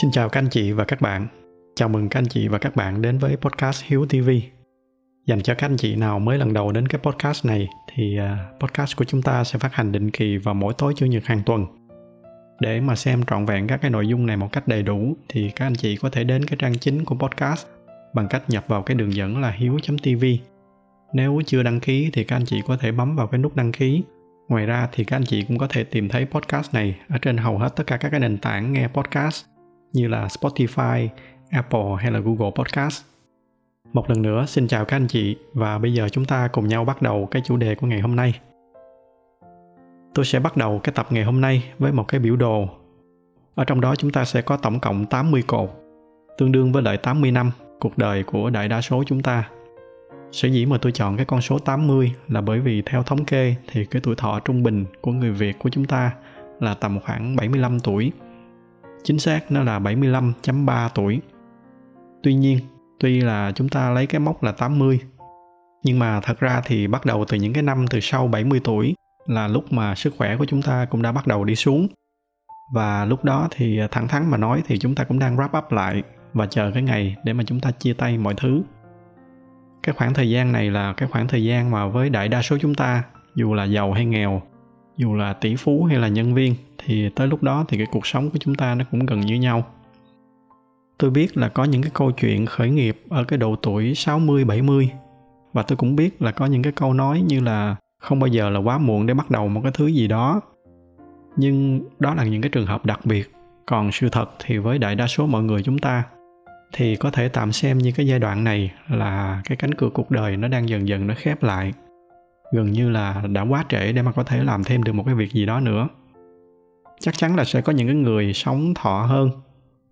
Xin chào các anh chị và các bạn. Chào mừng các anh chị và các bạn đến với podcast Hiếu TV. Dành cho các anh chị nào mới lần đầu đến cái podcast này thì à, podcast của chúng ta sẽ phát hành định kỳ vào mỗi tối chủ nhật hàng tuần. Để mà xem trọn vẹn các cái nội dung này một cách đầy đủ thì các anh chị có thể đến cái trang chính của podcast bằng cách nhập vào cái đường dẫn là hiếu.tv. Nếu chưa đăng ký thì các anh chị có thể bấm vào cái nút đăng ký Ngoài ra thì các anh chị cũng có thể tìm thấy podcast này ở trên hầu hết tất cả các cái nền tảng nghe podcast như là Spotify, Apple hay là Google Podcast. Một lần nữa xin chào các anh chị và bây giờ chúng ta cùng nhau bắt đầu cái chủ đề của ngày hôm nay. Tôi sẽ bắt đầu cái tập ngày hôm nay với một cái biểu đồ. Ở trong đó chúng ta sẽ có tổng cộng 80 cột, tương đương với lại 80 năm cuộc đời của đại đa số chúng ta. Sở dĩ mà tôi chọn cái con số 80 là bởi vì theo thống kê thì cái tuổi thọ trung bình của người Việt của chúng ta là tầm khoảng 75 tuổi chính xác nó là 75.3 tuổi. Tuy nhiên, tuy là chúng ta lấy cái mốc là 80, nhưng mà thật ra thì bắt đầu từ những cái năm từ sau 70 tuổi là lúc mà sức khỏe của chúng ta cũng đã bắt đầu đi xuống. Và lúc đó thì thẳng thắn mà nói thì chúng ta cũng đang wrap up lại và chờ cái ngày để mà chúng ta chia tay mọi thứ. Cái khoảng thời gian này là cái khoảng thời gian mà với đại đa số chúng ta, dù là giàu hay nghèo, dù là tỷ phú hay là nhân viên thì tới lúc đó thì cái cuộc sống của chúng ta nó cũng gần như nhau. Tôi biết là có những cái câu chuyện khởi nghiệp ở cái độ tuổi 60 70 và tôi cũng biết là có những cái câu nói như là không bao giờ là quá muộn để bắt đầu một cái thứ gì đó. Nhưng đó là những cái trường hợp đặc biệt, còn sự thật thì với đại đa số mọi người chúng ta thì có thể tạm xem như cái giai đoạn này là cái cánh cửa cuộc đời nó đang dần dần nó khép lại gần như là đã quá trễ để mà có thể làm thêm được một cái việc gì đó nữa. Chắc chắn là sẽ có những cái người sống thọ hơn.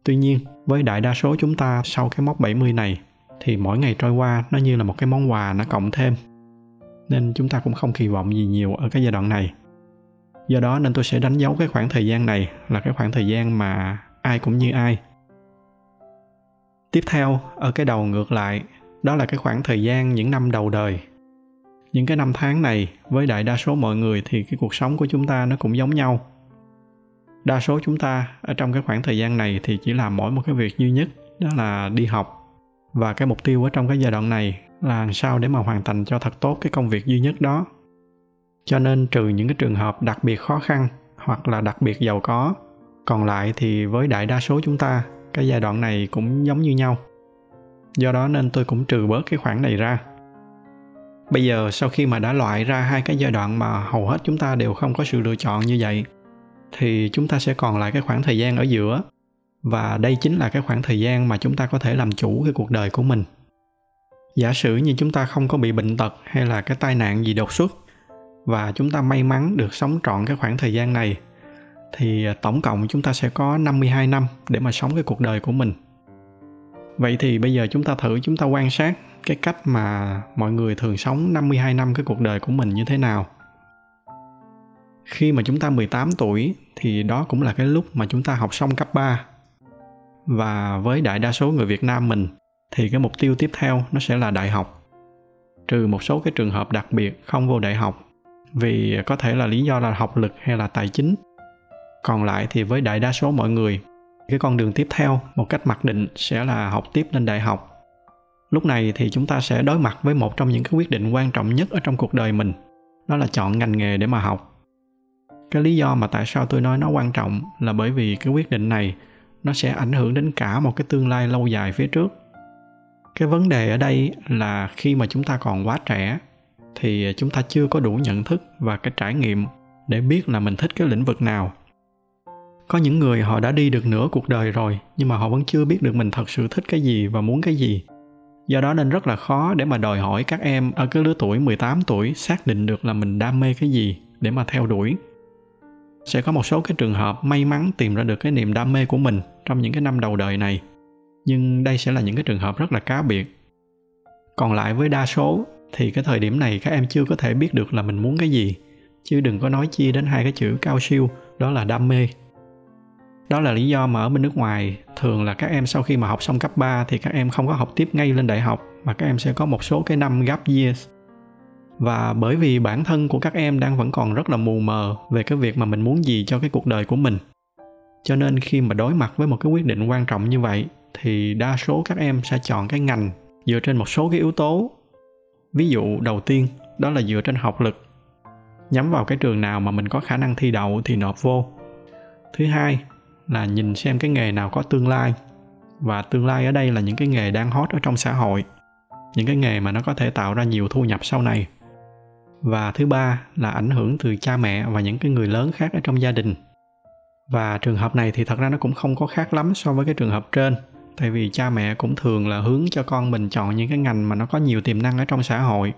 Tuy nhiên, với đại đa số chúng ta sau cái mốc 70 này, thì mỗi ngày trôi qua nó như là một cái món quà nó cộng thêm. Nên chúng ta cũng không kỳ vọng gì nhiều ở cái giai đoạn này. Do đó nên tôi sẽ đánh dấu cái khoảng thời gian này là cái khoảng thời gian mà ai cũng như ai. Tiếp theo, ở cái đầu ngược lại, đó là cái khoảng thời gian những năm đầu đời những cái năm tháng này, với đại đa số mọi người thì cái cuộc sống của chúng ta nó cũng giống nhau. Đa số chúng ta ở trong cái khoảng thời gian này thì chỉ làm mỗi một cái việc duy nhất, đó là đi học. Và cái mục tiêu ở trong cái giai đoạn này là làm sao để mà hoàn thành cho thật tốt cái công việc duy nhất đó. Cho nên trừ những cái trường hợp đặc biệt khó khăn hoặc là đặc biệt giàu có, còn lại thì với đại đa số chúng ta, cái giai đoạn này cũng giống như nhau. Do đó nên tôi cũng trừ bớt cái khoảng này ra bây giờ sau khi mà đã loại ra hai cái giai đoạn mà hầu hết chúng ta đều không có sự lựa chọn như vậy, thì chúng ta sẽ còn lại cái khoảng thời gian ở giữa. Và đây chính là cái khoảng thời gian mà chúng ta có thể làm chủ cái cuộc đời của mình. Giả sử như chúng ta không có bị bệnh tật hay là cái tai nạn gì đột xuất, và chúng ta may mắn được sống trọn cái khoảng thời gian này, thì à, tổng cộng chúng ta sẽ có 52 năm để mà sống cái cuộc đời của mình. Vậy thì bây giờ chúng ta thử, chúng ta quan sát cái cách mà mọi người thường sống 52 năm cái cuộc đời của mình như thế nào. Khi mà chúng ta 18 tuổi thì đó cũng là cái lúc mà chúng ta học xong cấp 3. Và với đại đa số người Việt Nam mình thì cái mục tiêu tiếp theo nó sẽ là đại học. Trừ một số cái trường hợp đặc biệt không vô đại học vì có thể là lý do là học lực hay là tài chính. Còn lại thì với đại đa số mọi người, cái con đường tiếp theo một cách mặc định sẽ là học tiếp lên đại học lúc này thì chúng ta sẽ đối mặt với một trong những cái quyết định quan trọng nhất ở trong cuộc đời mình. Đó là chọn ngành nghề để mà học. Cái lý do mà tại sao tôi nói nó quan trọng là bởi vì cái quyết định này nó sẽ ảnh hưởng đến cả một cái tương lai lâu dài phía trước. Cái vấn đề ở đây là khi mà chúng ta còn quá trẻ thì chúng ta chưa có đủ nhận thức và cái trải nghiệm để biết là mình thích cái lĩnh vực nào. Có những người họ đã đi được nửa cuộc đời rồi nhưng mà họ vẫn chưa biết được mình thật sự thích cái gì và muốn cái gì. Do đó nên rất là khó để mà đòi hỏi các em ở cái lứa tuổi 18 tuổi xác định được là mình đam mê cái gì để mà theo đuổi. Sẽ có một số cái trường hợp may mắn tìm ra được cái niềm đam mê của mình trong những cái năm đầu đời này. Nhưng đây sẽ là những cái trường hợp rất là cá biệt. Còn lại với đa số thì cái thời điểm này các em chưa có thể biết được là mình muốn cái gì. Chứ đừng có nói chi đến hai cái chữ cao siêu, đó là đam mê đó là lý do mà ở bên nước ngoài thường là các em sau khi mà học xong cấp 3 thì các em không có học tiếp ngay lên đại học, mà các em sẽ có một số cái năm gap years. Và bởi vì bản thân của các em đang vẫn còn rất là mù mờ về cái việc mà mình muốn gì cho cái cuộc đời của mình. cho nên khi mà đối mặt với một cái quyết định quan trọng như vậy, thì đa số các em sẽ chọn cái ngành dựa trên một số cái yếu tố ví dụ đầu tiên, đó là dựa trên học lực nhắm vào cái trường nào mà mình có khả năng thi đậu thì nộp vô thứ hai là nhìn xem cái nghề nào có tương lai. Và tương lai ở đây là những cái nghề đang hot ở trong xã hội, những cái nghề mà nó có thể tạo ra nhiều thu nhập sau này. Và thứ ba là ảnh hưởng từ cha mẹ và những cái người lớn khác ở trong gia đình. Và trường hợp này thì thật ra nó cũng không có khác lắm so với cái trường hợp trên, tại vì cha mẹ cũng thường là hướng cho con mình chọn những cái ngành mà nó có nhiều tiềm năng ở trong xã hội,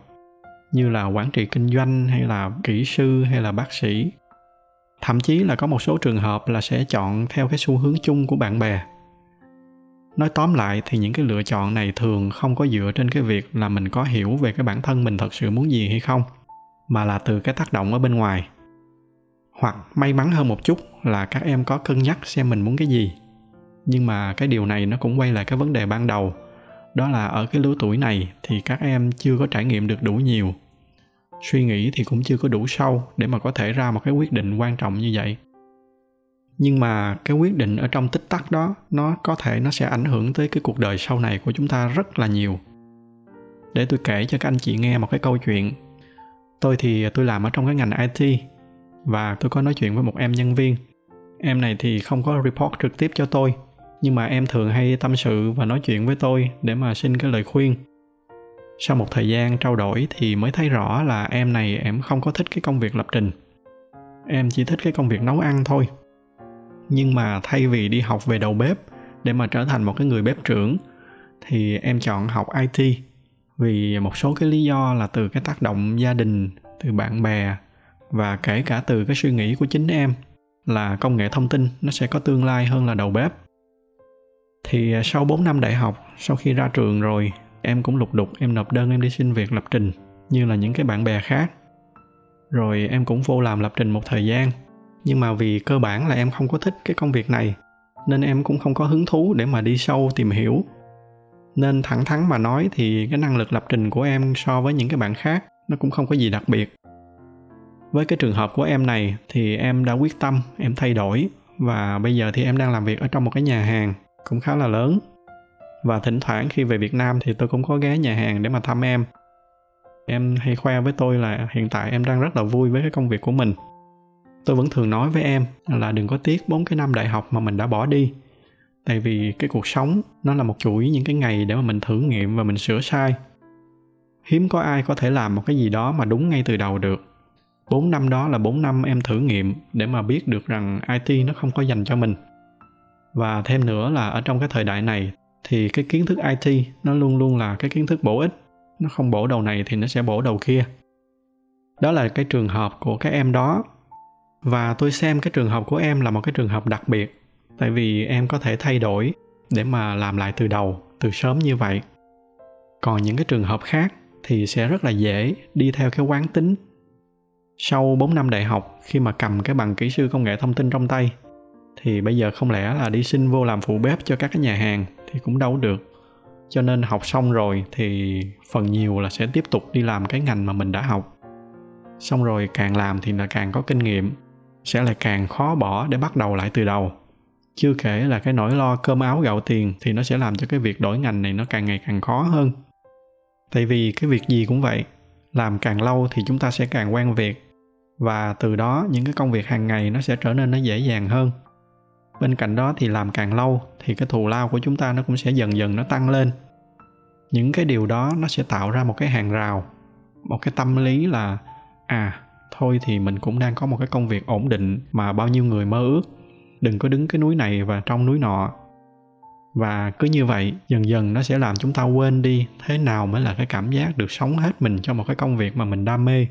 như là quản trị kinh doanh, hay là kỹ sư, hay là bác sĩ thậm chí là có một số trường hợp là sẽ chọn theo cái xu hướng chung của bạn bè. Nói tóm lại thì những cái lựa chọn này thường không có dựa trên cái việc là mình có hiểu về cái bản thân mình thật sự muốn gì hay không, mà là từ cái tác động ở bên ngoài. Hoặc may mắn hơn một chút là các em có cân nhắc xem mình muốn cái gì. Nhưng mà cái điều này nó cũng quay lại cái vấn đề ban đầu, đó là ở cái lứa tuổi này thì các em chưa có trải nghiệm được đủ nhiều suy nghĩ thì cũng chưa có đủ sâu để mà có thể ra một cái quyết định quan trọng như vậy. Nhưng mà cái quyết định ở trong tích tắc đó, nó có thể nó sẽ ảnh hưởng tới cái cuộc đời sau này của chúng ta rất là nhiều. Để tôi kể cho các anh chị nghe một cái câu chuyện. Tôi thì tôi làm ở trong cái ngành it và tôi có nói chuyện với một em nhân viên. Em này thì không có report trực tiếp cho tôi, nhưng mà em thường hay tâm sự và nói chuyện với tôi để mà xin cái lời khuyên sau một thời gian trao đổi thì mới thấy rõ là em này em không có thích cái công việc lập trình. Em chỉ thích cái công việc nấu ăn thôi. Nhưng mà thay vì đi học về đầu bếp để mà trở thành một cái người bếp trưởng, thì em chọn học it vì một số cái lý do là từ cái tác động gia đình, từ bạn bè và kể cả từ cái suy nghĩ của chính em là công nghệ thông tin nó sẽ có tương lai hơn là đầu bếp. Thì sau 4 năm đại học, sau khi ra trường rồi em cũng lục đục, em nộp đơn, em đi xin việc lập trình, như là những cái bạn bè khác. Rồi em cũng vô làm lập trình một thời gian, nhưng mà vì cơ bản là em không có thích cái công việc này, nên em cũng không có hứng thú để mà đi sâu tìm hiểu. Nên thẳng thắn mà nói thì cái năng lực lập trình của em so với những cái bạn khác, nó cũng không có gì đặc biệt. Với cái trường hợp của em này thì em đã quyết tâm, em thay đổi, và bây giờ thì em đang làm việc ở trong một cái nhà hàng cũng khá là lớn và thỉnh thoảng khi về Việt Nam thì tôi cũng có ghé nhà hàng để mà thăm em. Em hay khoe với tôi là hiện tại em đang rất là vui với cái công việc của mình. Tôi vẫn thường nói với em là đừng có tiếc bốn cái năm đại học mà mình đã bỏ đi. Tại vì cái cuộc sống nó là một chuỗi những cái ngày để mà mình thử nghiệm và mình sửa sai. Hiếm có ai có thể làm một cái gì đó mà đúng ngay từ đầu được. 4 năm đó là 4 năm em thử nghiệm để mà biết được rằng IT nó không có dành cho mình. Và thêm nữa là ở trong cái thời đại này thì cái kiến thức IT nó luôn luôn là cái kiến thức bổ ích. Nó không bổ đầu này thì nó sẽ bổ đầu kia. Đó là cái trường hợp của các em đó. Và tôi xem cái trường hợp của em là một cái trường hợp đặc biệt tại vì em có thể thay đổi để mà làm lại từ đầu, từ sớm như vậy. Còn những cái trường hợp khác thì sẽ rất là dễ đi theo cái quán tính sau 4 năm đại học khi mà cầm cái bằng kỹ sư công nghệ thông tin trong tay thì bây giờ không lẽ là đi xin vô làm phụ bếp cho các cái nhà hàng thì cũng đâu được. Cho nên học xong rồi thì phần nhiều là sẽ tiếp tục đi làm cái ngành mà mình đã học. Xong rồi càng làm thì là càng có kinh nghiệm, sẽ lại càng khó bỏ để bắt đầu lại từ đầu. Chưa kể là cái nỗi lo cơm áo gạo tiền thì nó sẽ làm cho cái việc đổi ngành này nó càng ngày càng khó hơn. Tại vì cái việc gì cũng vậy, làm càng lâu thì chúng ta sẽ càng quen việc và từ đó những cái công việc hàng ngày nó sẽ trở nên nó dễ dàng hơn bên cạnh đó thì làm càng lâu thì cái thù lao của chúng ta nó cũng sẽ dần dần nó tăng lên. Những cái điều đó nó sẽ tạo ra một cái hàng rào, một cái tâm lý là à thôi thì mình cũng đang có một cái công việc ổn định mà bao nhiêu người mơ ước. Đừng có đứng cái núi này và trong núi nọ. Và cứ như vậy, dần dần nó sẽ làm chúng ta quên đi thế nào mới là cái cảm giác được sống hết mình cho một cái công việc mà mình đam mê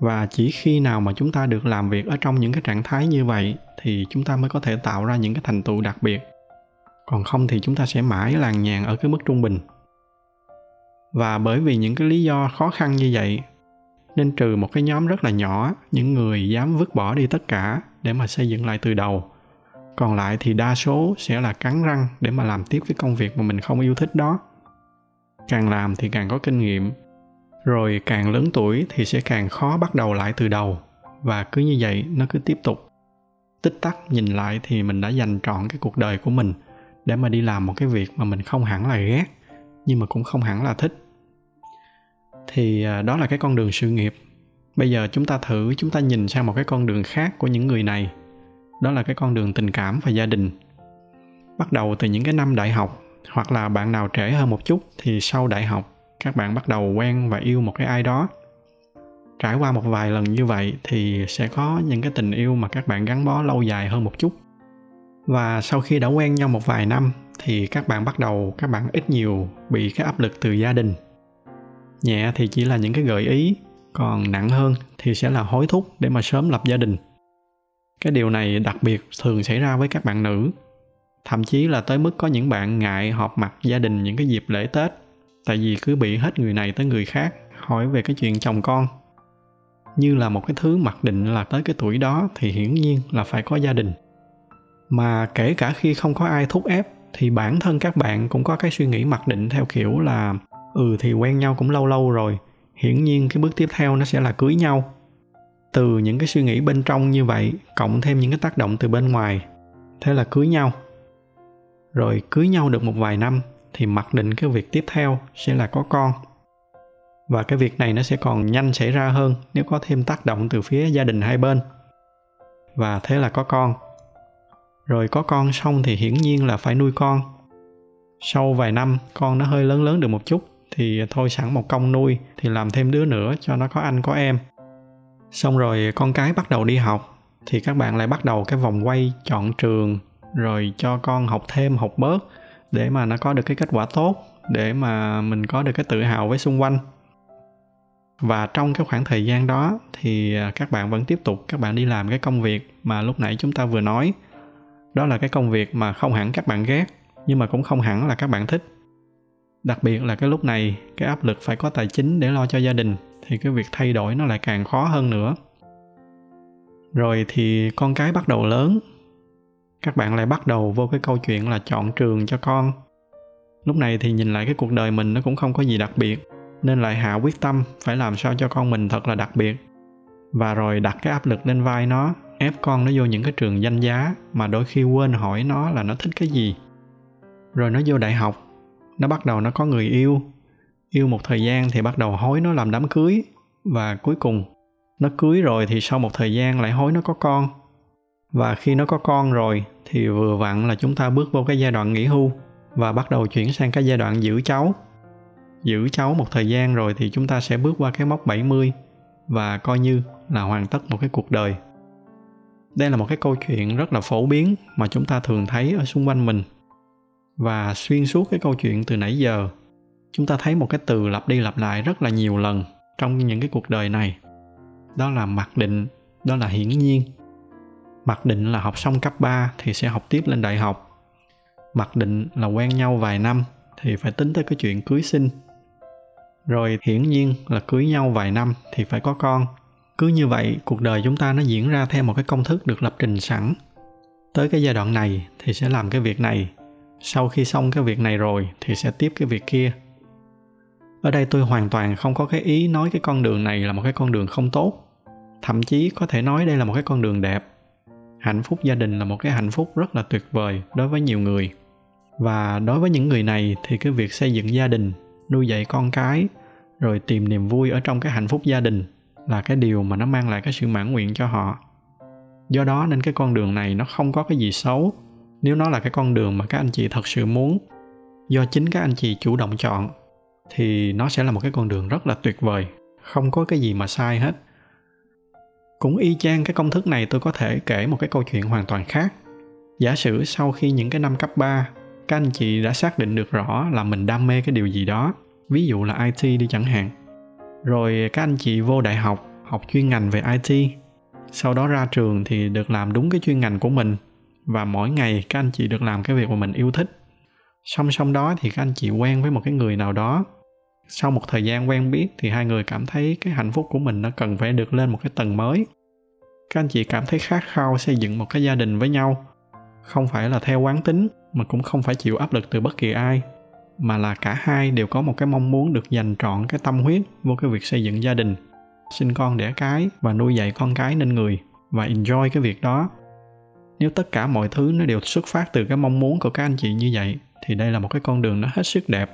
và chỉ khi nào mà chúng ta được làm việc ở trong những cái trạng thái như vậy, thì chúng ta mới có thể tạo ra những cái thành tựu đặc biệt. Còn không thì chúng ta sẽ mãi làng nhàn ở cái mức trung bình. Và bởi vì những cái lý do khó khăn như vậy, nên trừ một cái nhóm rất là nhỏ, những người dám vứt bỏ đi tất cả để mà xây dựng lại từ đầu, còn lại thì đa số sẽ là cắn răng để mà làm tiếp cái công việc mà mình không yêu thích đó. Càng làm thì càng có kinh nghiệm rồi càng lớn tuổi thì sẽ càng khó bắt đầu lại từ đầu. Và cứ như vậy, nó cứ tiếp tục. Tích tắc nhìn lại thì mình đã dành trọn cái cuộc đời của mình để mà đi làm một cái việc mà mình không hẳn là ghét, nhưng mà cũng không hẳn là thích. Thì à, đó là cái con đường sự nghiệp. Bây giờ chúng ta thử, chúng ta nhìn sang một cái con đường khác của những người này. Đó là cái con đường tình cảm và gia đình. Bắt đầu từ những cái năm đại học, hoặc là bạn nào trễ hơn một chút thì sau đại học các bạn bắt đầu quen và yêu một cái ai đó. Trải qua một vài lần như vậy thì sẽ có những cái tình yêu mà các bạn gắn bó lâu dài hơn một chút. Và sau khi đã quen nhau một vài năm thì các bạn bắt đầu, các bạn ít nhiều bị cái áp lực từ gia đình. Nhẹ thì chỉ là những cái gợi ý, còn nặng hơn thì sẽ là hối thúc để mà sớm lập gia đình. Cái điều này đặc biệt thường xảy ra với các bạn nữ. Thậm chí là tới mức có những bạn ngại họp mặt gia đình những cái dịp lễ tết tại vì cứ bị hết người này tới người khác, hỏi về cái chuyện chồng con. Như là một cái thứ mặc định là tới cái tuổi đó thì hiển nhiên là phải có gia đình. Mà kể cả khi không có ai thúc ép, thì bản thân các bạn cũng có cái suy nghĩ mặc định theo kiểu là ừ thì quen nhau cũng lâu lâu rồi, hiển nhiên cái bước tiếp theo nó sẽ là cưới nhau. Từ những cái suy nghĩ bên trong như vậy, cộng thêm những cái tác động từ bên ngoài, thế là cưới nhau. Rồi cưới nhau được một vài năm thì mặc định cái việc tiếp theo sẽ là có con. Và cái việc này nó sẽ còn nhanh xảy ra hơn nếu có thêm tác động từ phía gia đình hai bên. Và thế là có con. Rồi có con xong thì hiển nhiên là phải nuôi con. Sau vài năm, con nó hơi lớn lớn được một chút thì thôi sẵn một công nuôi thì làm thêm đứa nữa cho nó có anh có em. Xong rồi con cái bắt đầu đi học thì các bạn lại bắt đầu cái vòng quay chọn trường, rồi cho con học thêm, học bớt để mà nó có được cái kết quả tốt, để mà mình có được cái tự hào với xung quanh. Và trong cái khoảng thời gian đó thì à, các bạn vẫn tiếp tục, các bạn đi làm cái công việc mà lúc nãy chúng ta vừa nói. Đó là cái công việc mà không hẳn các bạn ghét, nhưng mà cũng không hẳn là các bạn thích. Đặc biệt là cái lúc này, cái áp lực phải có tài chính để lo cho gia đình, thì cái việc thay đổi nó lại càng khó hơn nữa. Rồi thì con cái bắt đầu lớn các bạn lại bắt đầu vô cái câu chuyện là chọn trường cho con. Lúc này thì nhìn lại cái cuộc đời mình nó cũng không có gì đặc biệt, nên lại hạ quyết tâm phải làm sao cho con mình thật là đặc biệt. Và rồi đặt cái áp lực lên vai nó, ép con nó vô những cái trường danh giá mà đôi khi quên hỏi nó là nó thích cái gì. Rồi nó vô đại học, nó bắt đầu nó có người yêu. Yêu một thời gian thì bắt đầu hối nó làm đám cưới. Và cuối cùng, nó cưới rồi thì sau một thời gian lại hối nó có con và khi nó có con rồi thì vừa vặn là chúng ta bước vô cái giai đoạn nghỉ hưu và bắt đầu chuyển sang cái giai đoạn giữ cháu giữ cháu một thời gian rồi thì chúng ta sẽ bước qua cái mốc 70 và coi như là hoàn tất một cái cuộc đời. Đây là một cái câu chuyện rất là phổ biến mà chúng ta thường thấy ở xung quanh mình. Và xuyên suốt cái câu chuyện từ nãy giờ, chúng ta thấy một cái từ lặp đi lặp lại rất là nhiều lần trong những cái cuộc đời này. Đó là mặc định, đó là hiển nhiên. Mặc định là học xong cấp 3 thì sẽ học tiếp lên đại học. Mặc định là quen nhau vài năm thì phải tính tới cái chuyện cưới sinh. Rồi hiển nhiên là cưới nhau vài năm thì phải có con. Cứ như vậy, cuộc đời chúng ta nó diễn ra theo một cái công thức được lập trình sẵn. Tới cái giai đoạn này thì sẽ làm cái việc này. Sau khi xong cái việc này rồi thì sẽ tiếp cái việc kia. Ở đây tôi hoàn toàn không có cái ý nói cái con đường này là một cái con đường không tốt. Thậm chí có thể nói đây là một cái con đường đẹp hạnh phúc gia đình là một cái hạnh phúc rất là tuyệt vời đối với nhiều người. Và đối với những người này thì cái việc xây dựng gia đình, nuôi dạy con cái, rồi tìm niềm vui ở trong cái hạnh phúc gia đình là cái điều mà nó mang lại cái sự mãn nguyện cho họ. Do đó nên cái con đường này nó không có cái gì xấu. Nếu nó là cái con đường mà các anh chị thật sự muốn, do chính các anh chị chủ động chọn, thì nó sẽ là một cái con đường rất là tuyệt vời. Không có cái gì mà sai hết cũng y chang cái công thức này tôi có thể kể một cái câu chuyện hoàn toàn khác. Giả sử sau khi những cái năm cấp 3 các anh chị đã xác định được rõ là mình đam mê cái điều gì đó, ví dụ là it đi chẳng hạn. Rồi các anh chị vô đại học học chuyên ngành về it sau đó ra trường thì được làm đúng cái chuyên ngành của mình, và mỗi ngày các anh chị được làm cái việc mà mình yêu thích. Song song đó thì các anh chị quen với một cái người nào đó sau một thời gian quen biết thì hai người cảm thấy cái hạnh phúc của mình nó cần phải được lên một cái tầng mới. Các anh chị cảm thấy khát khao xây dựng một cái gia đình với nhau. Không phải là theo quán tính, mà cũng không phải chịu áp lực từ bất kỳ ai, mà là cả hai đều có một cái mong muốn được dành trọn cái tâm huyết vô cái việc xây dựng gia đình, sinh con đẻ cái và nuôi dạy con cái nên người, và enjoy cái việc đó. Nếu tất cả mọi thứ nó đều xuất phát từ cái mong muốn của các anh chị như vậy, thì đây là một cái con đường nó hết sức đẹp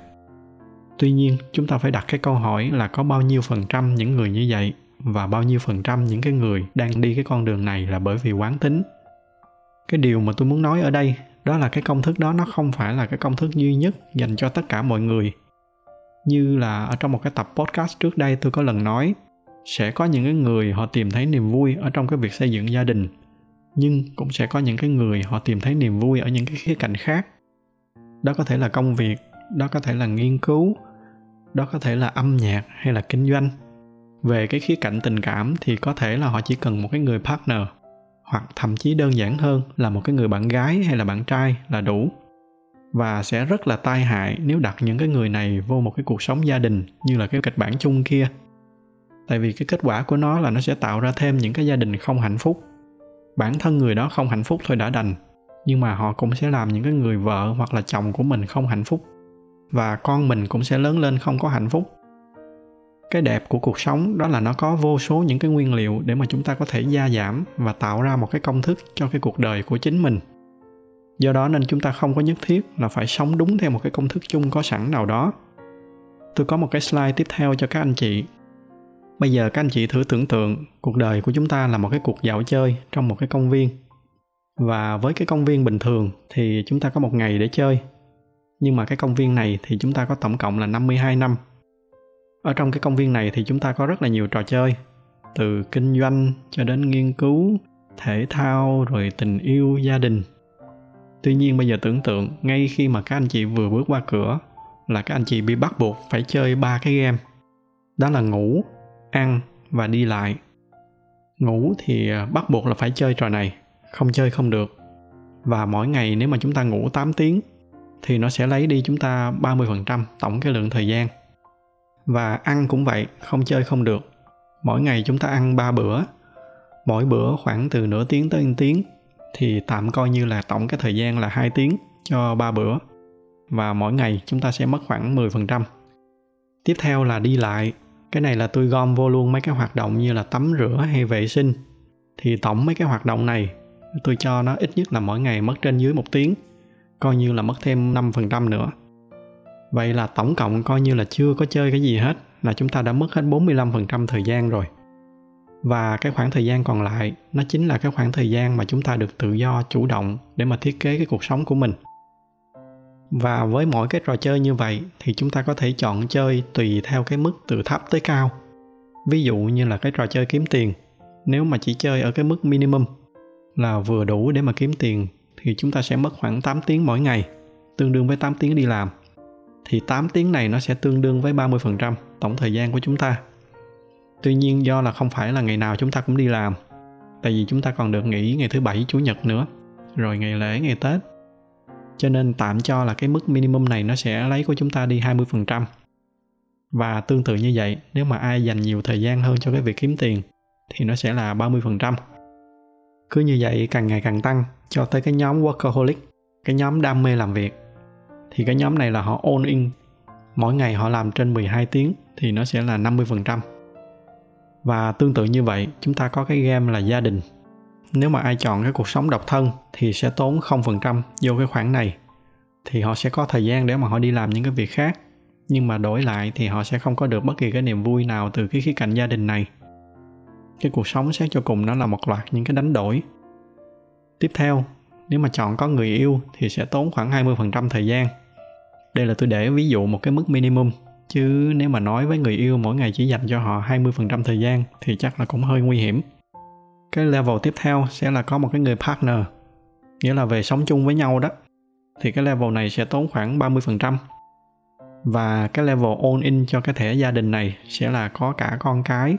tuy nhiên, chúng ta phải đặt cái câu hỏi là có bao nhiêu phần trăm những người như vậy và bao nhiêu phần trăm những cái người đang đi cái con đường này là bởi vì quán tính. Cái điều mà tôi muốn nói ở đây đó là cái công thức đó nó không phải là cái công thức duy nhất dành cho tất cả mọi người. Như là ở trong một cái tập podcast trước đây tôi có lần nói, sẽ có những cái người họ tìm thấy niềm vui ở trong cái việc xây dựng gia đình, nhưng cũng sẽ có những cái người họ tìm thấy niềm vui ở những cái khía cạnh khác. Đó có thể là công việc, đó có thể là nghiên cứu đó có thể là âm nhạc hay là kinh doanh. Về cái khía cạnh tình cảm thì có thể là họ chỉ cần một cái người partner, hoặc thậm chí đơn giản hơn là một cái người bạn gái hay là bạn trai là đủ. Và sẽ rất là tai hại nếu đặt những cái người này vô một cái cuộc sống gia đình như là cái kịch bản chung kia. Tại vì cái kết quả của nó là nó sẽ tạo ra thêm những cái gia đình không hạnh phúc. Bản thân người đó không hạnh phúc thôi đã đành, nhưng mà họ cũng sẽ làm những cái người vợ hoặc là chồng của mình không hạnh phúc và con mình cũng sẽ lớn lên không có hạnh phúc. Cái đẹp của cuộc sống đó là nó có vô số những cái nguyên liệu để mà chúng ta có thể gia giảm và tạo ra một cái công thức cho cái cuộc đời của chính mình. Do đó nên chúng ta không có nhất thiết là phải sống đúng theo một cái công thức chung có sẵn nào đó. Tôi có một cái slide tiếp theo cho các anh chị. Bây giờ các anh chị thử tưởng tượng cuộc đời của chúng ta là một cái cuộc dạo chơi trong một cái công viên. Và với cái công viên bình thường thì chúng ta có một ngày để chơi nhưng mà cái công viên này thì chúng ta có tổng cộng là 52 năm. Ở trong cái công viên này thì chúng ta có rất là nhiều trò chơi, từ kinh doanh cho đến nghiên cứu, thể thao rồi tình yêu, gia đình. Tuy nhiên bây giờ tưởng tượng ngay khi mà các anh chị vừa bước qua cửa là các anh chị bị bắt buộc phải chơi ba cái game. Đó là ngủ, ăn và đi lại. Ngủ thì à, bắt buộc là phải chơi trò này, không chơi không được. Và mỗi ngày nếu mà chúng ta ngủ 8 tiếng thì nó sẽ lấy đi chúng ta 30% tổng cái lượng thời gian. Và ăn cũng vậy, không chơi không được. Mỗi ngày chúng ta ăn 3 bữa, mỗi bữa khoảng từ nửa tiếng tới 1 tiếng thì tạm coi như là tổng cái thời gian là 2 tiếng cho 3 bữa. Và mỗi ngày chúng ta sẽ mất khoảng 10%. Tiếp theo là đi lại. Cái này là tôi gom vô luôn mấy cái hoạt động như là tắm rửa hay vệ sinh. Thì tổng mấy cái hoạt động này tôi cho nó ít nhất là mỗi ngày mất trên dưới một tiếng coi như là mất thêm 5% nữa. Vậy là tổng cộng coi như là chưa có chơi cái gì hết là chúng ta đã mất hết 45% thời gian rồi. Và cái khoảng thời gian còn lại nó chính là cái khoảng thời gian mà chúng ta được tự do chủ động để mà thiết kế cái cuộc sống của mình. Và với mỗi cái trò chơi như vậy thì chúng ta có thể chọn chơi tùy theo cái mức từ thấp tới cao. Ví dụ như là cái trò chơi kiếm tiền, nếu mà chỉ chơi ở cái mức minimum là vừa đủ để mà kiếm tiền thì chúng ta sẽ mất khoảng 8 tiếng mỗi ngày, tương đương với 8 tiếng đi làm. Thì 8 tiếng này nó sẽ tương đương với 30% tổng thời gian của chúng ta. Tuy nhiên do là không phải là ngày nào chúng ta cũng đi làm, tại vì chúng ta còn được nghỉ ngày thứ bảy chủ nhật nữa, rồi ngày lễ, ngày Tết. Cho nên tạm cho là cái mức minimum này nó sẽ lấy của chúng ta đi 20%. Và tương tự như vậy, nếu mà ai dành nhiều thời gian hơn cho cái việc kiếm tiền thì nó sẽ là 30%. Cứ như vậy càng ngày càng tăng cho tới cái nhóm workaholic, cái nhóm đam mê làm việc. Thì cái nhóm này là họ all in. Mỗi ngày họ làm trên 12 tiếng thì nó sẽ là 50%. Và tương tự như vậy, chúng ta có cái game là gia đình. Nếu mà ai chọn cái cuộc sống độc thân thì sẽ tốn 0% vô cái khoản này. Thì họ sẽ có thời gian để mà họ đi làm những cái việc khác. Nhưng mà đổi lại thì họ sẽ không có được bất kỳ cái niềm vui nào từ cái khía cạnh gia đình này cái cuộc sống xét cho cùng nó là một loạt những cái đánh đổi. Tiếp theo, nếu mà chọn có người yêu thì sẽ tốn khoảng 20% thời gian. Đây là tôi để ví dụ một cái mức minimum, chứ nếu mà nói với người yêu mỗi ngày chỉ dành cho họ 20% thời gian thì chắc là cũng hơi nguy hiểm. Cái level tiếp theo sẽ là có một cái người partner, nghĩa là về sống chung với nhau đó. Thì cái level này sẽ tốn khoảng 30% và cái level all in cho cái thẻ gia đình này sẽ là có cả con cái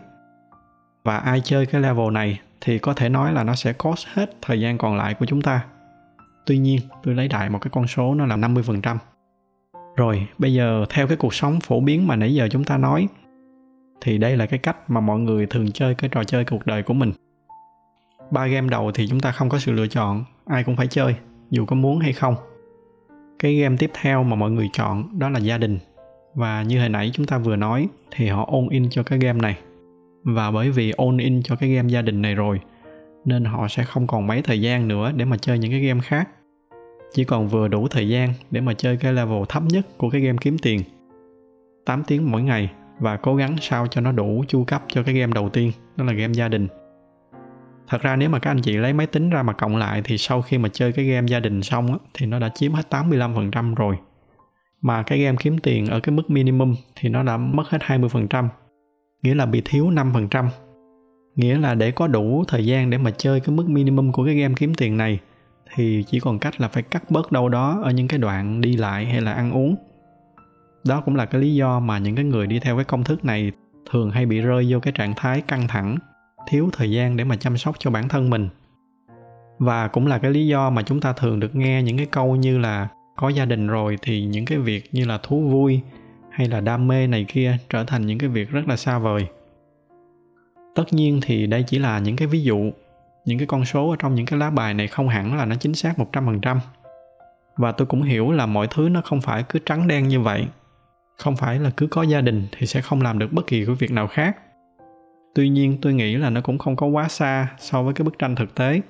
và ai chơi cái level này thì có thể nói là nó sẽ cost hết thời gian còn lại của chúng ta. Tuy nhiên, tôi lấy đại một cái con số nó là 50%. Rồi, bây giờ theo cái cuộc sống phổ biến mà nãy giờ chúng ta nói thì đây là cái cách mà mọi người thường chơi cái trò chơi cuộc đời của mình. Ba game đầu thì chúng ta không có sự lựa chọn, ai cũng phải chơi, dù có muốn hay không. Cái game tiếp theo mà mọi người chọn đó là gia đình. Và như hồi nãy chúng ta vừa nói thì họ ôn in cho cái game này và bởi vì all in cho cái game gia đình này rồi nên họ sẽ không còn mấy thời gian nữa để mà chơi những cái game khác. Chỉ còn vừa đủ thời gian để mà chơi cái level thấp nhất của cái game kiếm tiền. 8 tiếng mỗi ngày và cố gắng sao cho nó đủ chu cấp cho cái game đầu tiên đó là game gia đình. Thật ra nếu mà các anh chị lấy máy tính ra mà cộng lại thì sau khi mà chơi cái game gia đình xong á, thì nó đã chiếm hết 85% rồi. Mà cái game kiếm tiền ở cái mức minimum thì nó đã mất hết 20% nghĩa là bị thiếu 5% nghĩa là để có đủ thời gian để mà chơi cái mức minimum của cái game kiếm tiền này, thì chỉ còn cách là phải cắt bớt đâu đó ở những cái đoạn đi lại hay là ăn uống. Đó cũng là cái lý do mà những cái người đi theo cái công thức này thường hay bị rơi vô cái trạng thái căng thẳng, thiếu thời gian để mà chăm sóc cho bản thân mình. Và cũng là cái lý do mà chúng ta thường được nghe những cái câu như là có gia đình rồi thì những cái việc như là thú vui hay là đam mê này kia trở thành những cái việc rất là xa vời tất nhiên thì đây chỉ là những cái ví dụ những cái con số ở trong những cái lá bài này không hẳn là nó chính xác 100%. Và tôi cũng hiểu là mọi thứ nó không phải cứ trắng đen như vậy. Không phải là cứ có gia đình thì sẽ không làm được bất kỳ cái việc nào khác. Tuy nhiên tôi nghĩ là nó cũng không có quá xa so với cái bức tranh thực tế.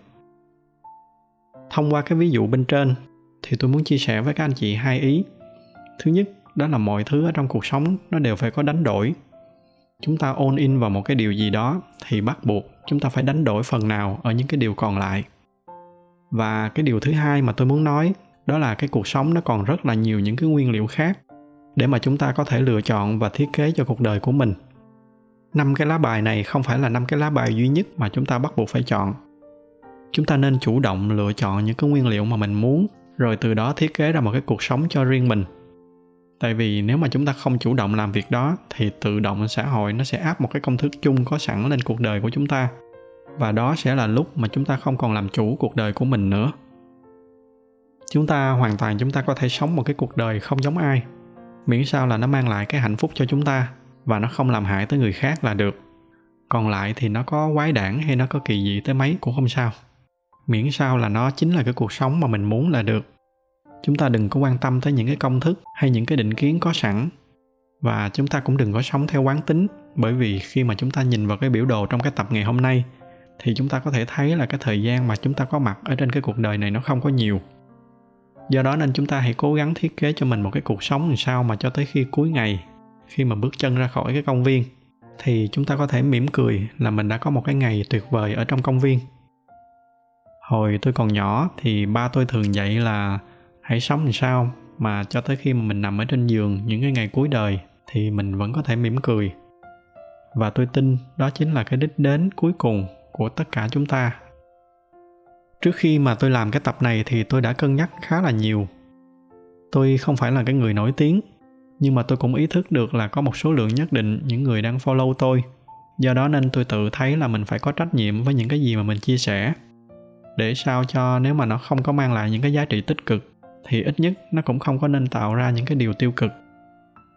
Thông qua cái ví dụ bên trên thì tôi muốn chia sẻ với các anh chị hai ý. Thứ nhất, đó là mọi thứ ở trong cuộc sống nó đều phải có đánh đổi. Chúng ta ôn in vào một cái điều gì đó thì bắt buộc chúng ta phải đánh đổi phần nào ở những cái điều còn lại. Và cái điều thứ hai mà tôi muốn nói, đó là cái cuộc sống nó còn rất là nhiều những cái nguyên liệu khác để mà chúng ta có thể lựa chọn và thiết kế cho cuộc đời của mình. Năm cái lá bài này không phải là năm cái lá bài duy nhất mà chúng ta bắt buộc phải chọn. Chúng ta nên chủ động lựa chọn những cái nguyên liệu mà mình muốn, rồi từ đó thiết kế ra một cái cuộc sống cho riêng mình tại vì nếu mà chúng ta không chủ động làm việc đó, thì tự động xã hội nó sẽ áp một cái công thức chung có sẵn lên cuộc đời của chúng ta. Và đó sẽ là lúc mà chúng ta không còn làm chủ cuộc đời của mình nữa. Chúng ta hoàn toàn chúng ta có thể sống một cái cuộc đời không giống ai. Miễn sao là nó mang lại cái hạnh phúc cho chúng ta và nó không làm hại tới người khác là được. Còn lại thì nó có quái đản hay nó có kỳ dị tới mấy cũng không sao. Miễn sao là nó chính là cái cuộc sống mà mình muốn là được chúng ta đừng có quan tâm tới những cái công thức hay những cái định kiến có sẵn. Và chúng ta cũng đừng có sống theo quán tính, bởi vì khi mà chúng ta nhìn vào cái biểu đồ trong cái tập ngày hôm nay, thì chúng ta có thể thấy là cái thời gian mà chúng ta có mặt ở trên cái cuộc đời này nó không có nhiều. Do đó nên chúng ta hãy cố gắng thiết kế cho mình một cái cuộc sống làm sao mà cho tới khi cuối ngày, khi mà bước chân ra khỏi cái công viên, thì chúng ta có thể mỉm cười là mình đã có một cái ngày tuyệt vời ở trong công viên. Hồi tôi còn nhỏ thì ba tôi thường dạy là hãy sống làm sao mà cho tới khi mà mình nằm ở trên giường những cái ngày cuối đời thì mình vẫn có thể mỉm cười. Và tôi tin đó chính là cái đích đến cuối cùng của tất cả chúng ta. Trước khi mà tôi làm cái tập này thì tôi đã cân nhắc khá là nhiều. Tôi không phải là cái người nổi tiếng, nhưng mà tôi cũng ý thức được là có một số lượng nhất định những người đang follow tôi. Do đó nên tôi tự thấy là mình phải có trách nhiệm với những cái gì mà mình chia sẻ, để sao cho nếu mà nó không có mang lại những cái giá trị tích cực thì ít nhất nó cũng không có nên tạo ra những cái điều tiêu cực.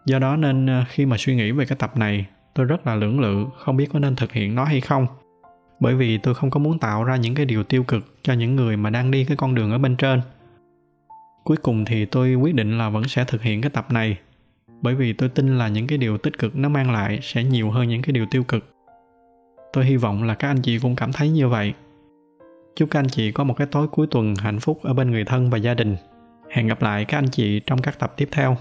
Do đó nên ờ, khi mà suy nghĩ về cái tập này, tôi rất là lưỡng lự, không biết có nên thực hiện nó hay không. Bởi vì tôi không có muốn tạo ra những cái điều tiêu cực cho những người mà đang đi cái con đường ở bên trên. Cuối cùng thì tôi quyết định là vẫn sẽ thực hiện cái tập này, bởi vì tôi tin là những cái điều tích cực nó mang lại sẽ nhiều hơn những cái điều tiêu cực. Tôi hy vọng là các anh chị cũng cảm thấy như vậy. Chúc các anh chị có một cái tối cuối tuần hạnh phúc ở bên người thân và gia đình. Hẹn gặp lại các anh chị trong các tập tiếp theo.